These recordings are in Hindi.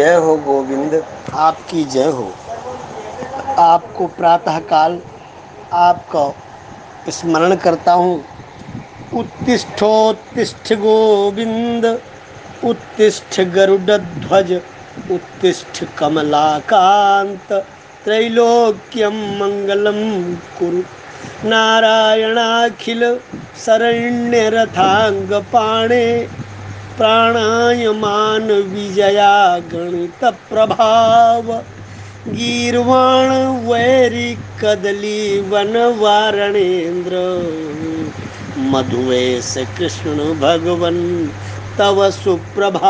जय हो गोविंद। आपकी जय हो। आपको प्रातःकाल आपका स्मरण करता हूँ। उत्तिष्ठोत्तिष्ठ गोविंद, उत्तिष्ठ गरुडध्वज उत्तिष्ठ कमलाकांत, त्रैलोक्यं मङ्गलं कुरु। नारायणाखिल शरण्यरथाङ्गपाणे प्राणायमान विजया गणितप्रभाव गीर्वाण वैरी कदली वनवारणेन्द्र मधुवेश कृष्ण भगवन् तव सुप्रभातम्।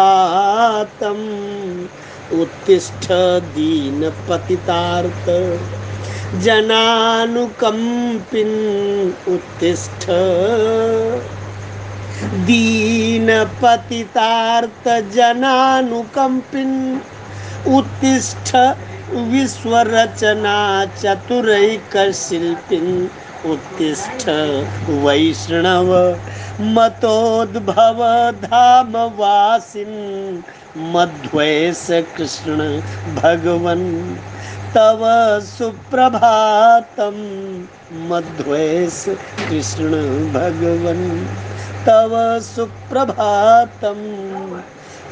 उत्तिष्ठ दीनपतितार्थ जनानुकम्पिन् उत्तिष्ठ। दीनपतितार्तजनानुकम्पिन् उत्तिष्ठ विश्वरचना चतुरैकशिल्पिन् उत्तिष्ठ वैष्णव मतोद्भव धामवासिन्, मध्वेश कृष्ण भगवन्, तव सुप्रभातं मध्वेश कृष्ण भगवन्। तव सुप्रभातम्।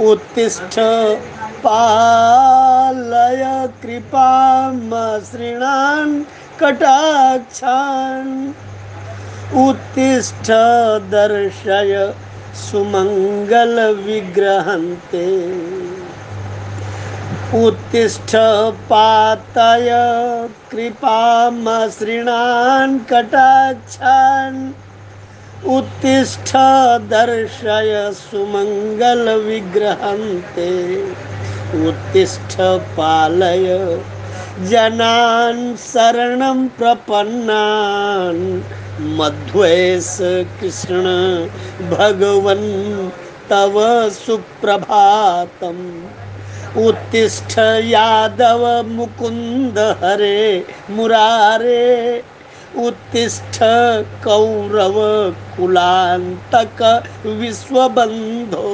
उत्तिष्ठ पालय कृपामसृणान् कटाक्षान्। उत्तिष्ठ दर्शय सुमङ्गलविग्रहन्ते। उत्तिष्ठ पातय कृपामसृणान् कटाक्षान्। उत्तिष्ठ दर्शय सुमङ्गलविग्रहन्ते उत्तिष्ठ पालय। जनान् शरणं प्रपन्नान्। मध्वेश कृष्ण, भगवन् तव सुप्रभातम्। उत्तिष्ठ यादव मुकुन्द हरे मुरारे। उत्तिष्ठ कौरव कुलान्तक विश्वबन्धो।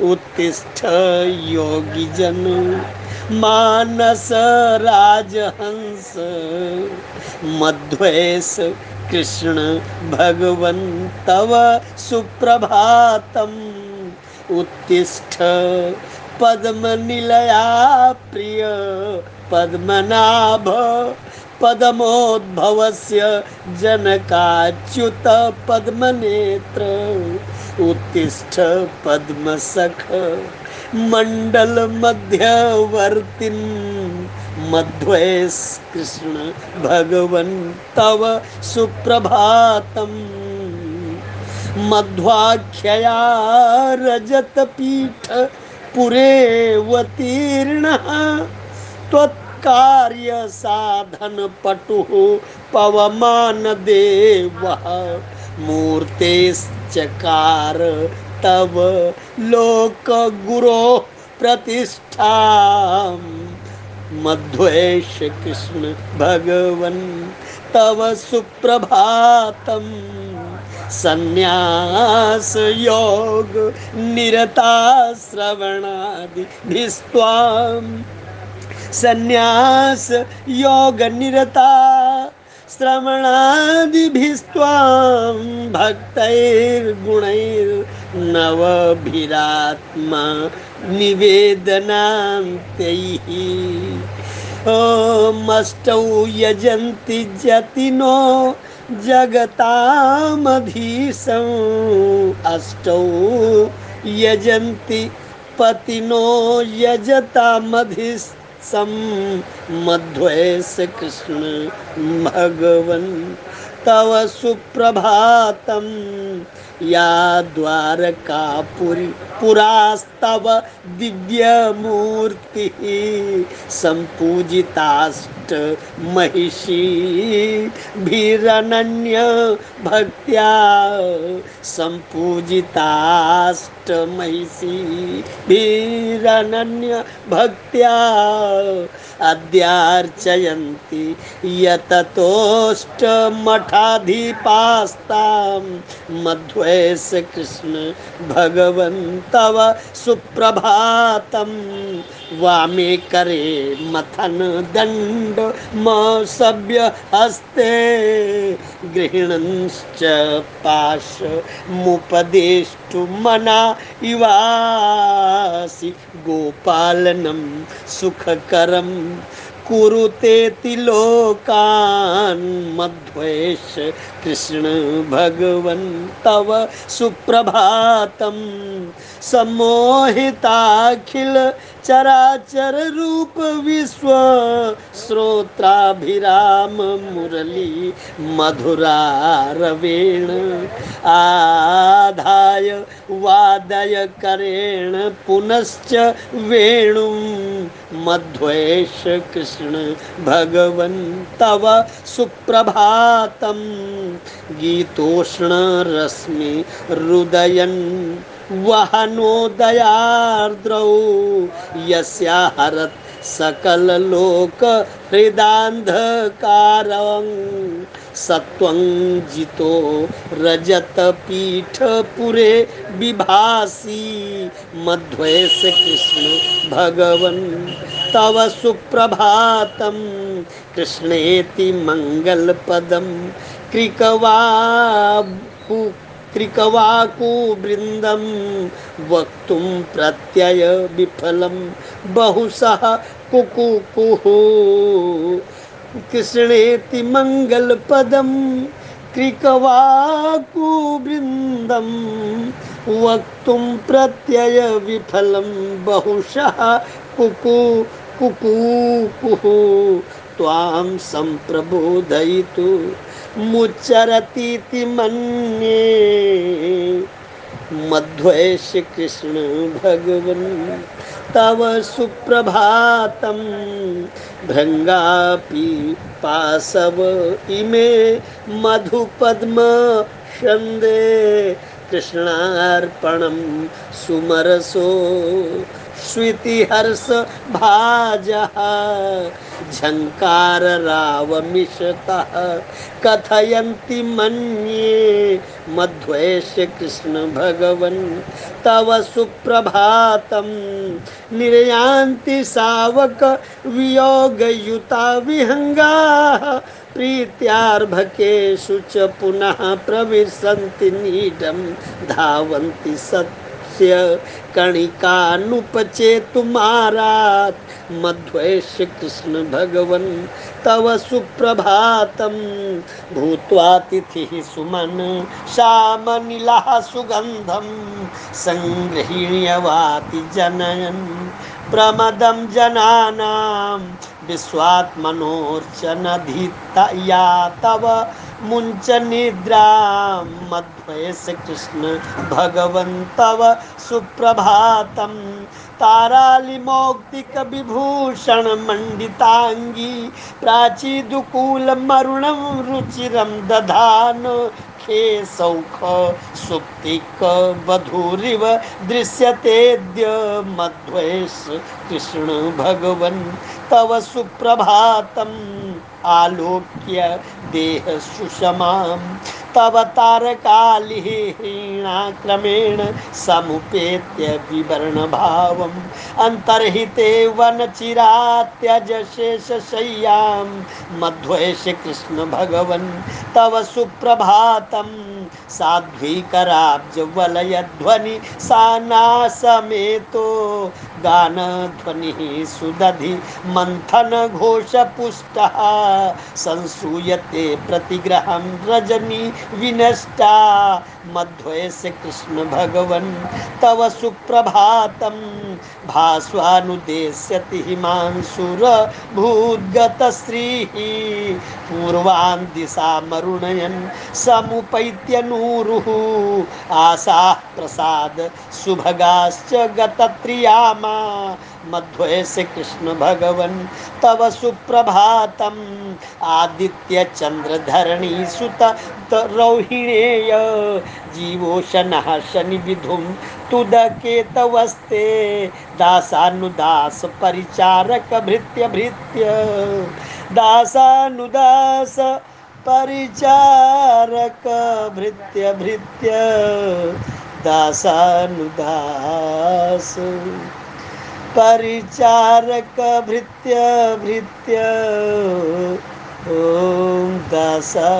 उत्तिष्ठ योगिजन, मानस राजहंस, मध्वेश कृष्ण भगवन् तव सुप्रभातम्। उत्तिष्ठ पद्मनिलया प्रिय, पद्मनाभ पद्मोद्भवस्य जनकाच्युत पद्मनेत्र उत्तिष्ठ पद्मसख मण्डलमध्यवर्तिन् मध्वेश कृष्ण भगवन् तव सुप्रभातम्। मध्वाख्यया रजतपीठ पुरेवतीर्णः त्वत्कार्यसाधनपटुः पवमानदेवः मूर्तेश्चकार तव लोकगुरोः प्रतिष्ठाम्। मध्वेश कृष्ण भगवन् तव सुप्रभातम्। संन्यास योग निरता श्रवणादिभिस्त्वां संन्यास योग निरता श्रवणादिभिस्त्वां भक्तैर्गुणैर्नवभिरात्मा निवेदनान्तैः ओमष्टौ यजन्ति जतिनो जगतामधीशम् अष्टौ यजन्ति पतिनो यजतामधीशं मध्वेश कृष्ण भगवन् तव सुप्रभातं या द्वारकापुरी पुरास्तव दिव्यमूर्तिः सम्पूजिताष्ट महिषीभिरनन्य भक्त्या सम्पूजिताष्ट महिषीभिरनन्य भक्त्या अद्यार्चयन्ति यततोष्टमठाधिपास्तां मध्वे मध्वैस कृष्ण भगवन् तव सुप्रभातम्। वामे करे मथन दण्ड सभ्य हस्ते। गृह्णंश्च पाश मुपदेष्टुमना इवासि। गोपालनं सुखकरम् कुरुतेति लोकान् मध्वेश कृष्ण भगवन् तव सुप्रभातं सम्मोहिताखिल चराचर रूप विश्व श्रोत्राभिराम मुरली मधुरारवेण आधाय वादय करेण पुनश्च वेणुं मध्वेश कृष्ण भगवन् तव सुप्रभातं गीतोष्णरश्मि हृदयन् वहनोदयार्द्रौ, यस्या हरत् सकललोक हृदान्धकारं सत्वं जितो रजतपीठपुरे विभासी मध्वैस कृष्ण भगवन्, तव सुप्रभातं कृष्णेति मङ्गलपदं कृकवा त्रिकवाकुवृन्दं वक्तुं प्रत्ययविफलं बहुशः कुकुकुः। कृष्णेति मङ्गलपदं कृकवाकुवृन्दं वक्तुं प्रत्ययविफलं बहुशः कुकु कुकुकुः। त्वां सम्प्रबोधयितु। मुच्चरतीति मन्ये। मध्वैश कृष्ण भगवन् तव सुप्रभातं भृङ्गापि पाशव इमे मधुपद्म शन्दे कृष्णार्पणं सुमरसो। स्वीतिहर्ष भाजः झङ्काररावमिषतः कथयन्ति मन्ये मध्वैष कृष्ण भगवन्। तव सुप्रभातं निर्यान्ति सावक वियोगयुता विहङ्गाः। प्रीत्यार्भकेषु च पुनः प्रविशन्ति नीडं धावन्ति सत्य कणिकानुपचेतुमारात् मध्वैष कृष्ण भगवन्, तव सुप्रभातं। भूत्वातिथिः सुमन श्यामनिलः सुगन्धं। सङ्गृह्यवाति जनयन्, प्रमदं जनानां। विश्वात्मनोर्चनधितया तव मुञ्च निद्रां मध्वयस कृष्ण भगवन्तव सुप्रभातं तारालिमौक्तिकविभूषणमण्डिताङ्गी प्राचीदुकूलमरुणं रुचिरं दधान खे सौख सुप्तिक वधूरिव दृश्यतेद्य मध्वेश कृष्ण भगवन्। तव सुप्रभातम् आलोक्य देह सुषमां तव तारकालिः ह्रीणाक्रमेण समुपेत्य विवर्णभावम् अन्तर्हिते मध्वैष कृष्ण भगवन् तव सुप्रभातं। साध्वीकराब्जवलयध्वनि सानासमेतो गानध्वनिः सुदधि मंथन मन्थनघोषपुष्टः संसूयते प्रतिग्रह रजनी विनष्टा। मध्वैष कृष्ण भगवन्, तव सुप्रभातं। भास्वानुदेश्यति हिमांशुर हिमांशुरभूद्गतश्रीः पूर्वान् दिशामरुणयन् समुपैत्यनूरुः आशाः प्रसाद, सुभगाश्च गतत्रियामा। मध्वैष कृष्ण भगवन्। तव सुप्रभातम् आदित्यचन्द्रधरणी सुत रौहिणेय जीवोशनः शनिविधुं तुदकेतवस्ते। दासानुदास परिचारक भृत्य भृत्य दासानुदास परिचारक भृत्य भृत्य दासानुदास परिचारक भृत्य भृत्य ॐ दासानुदास।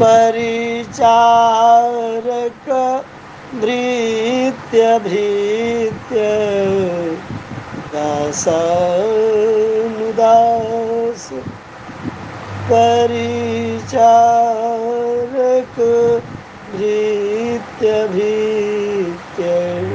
परिचारक भृत्य भृत्य दासानुदास। परिचारक भृत्य भृत्य Yeah.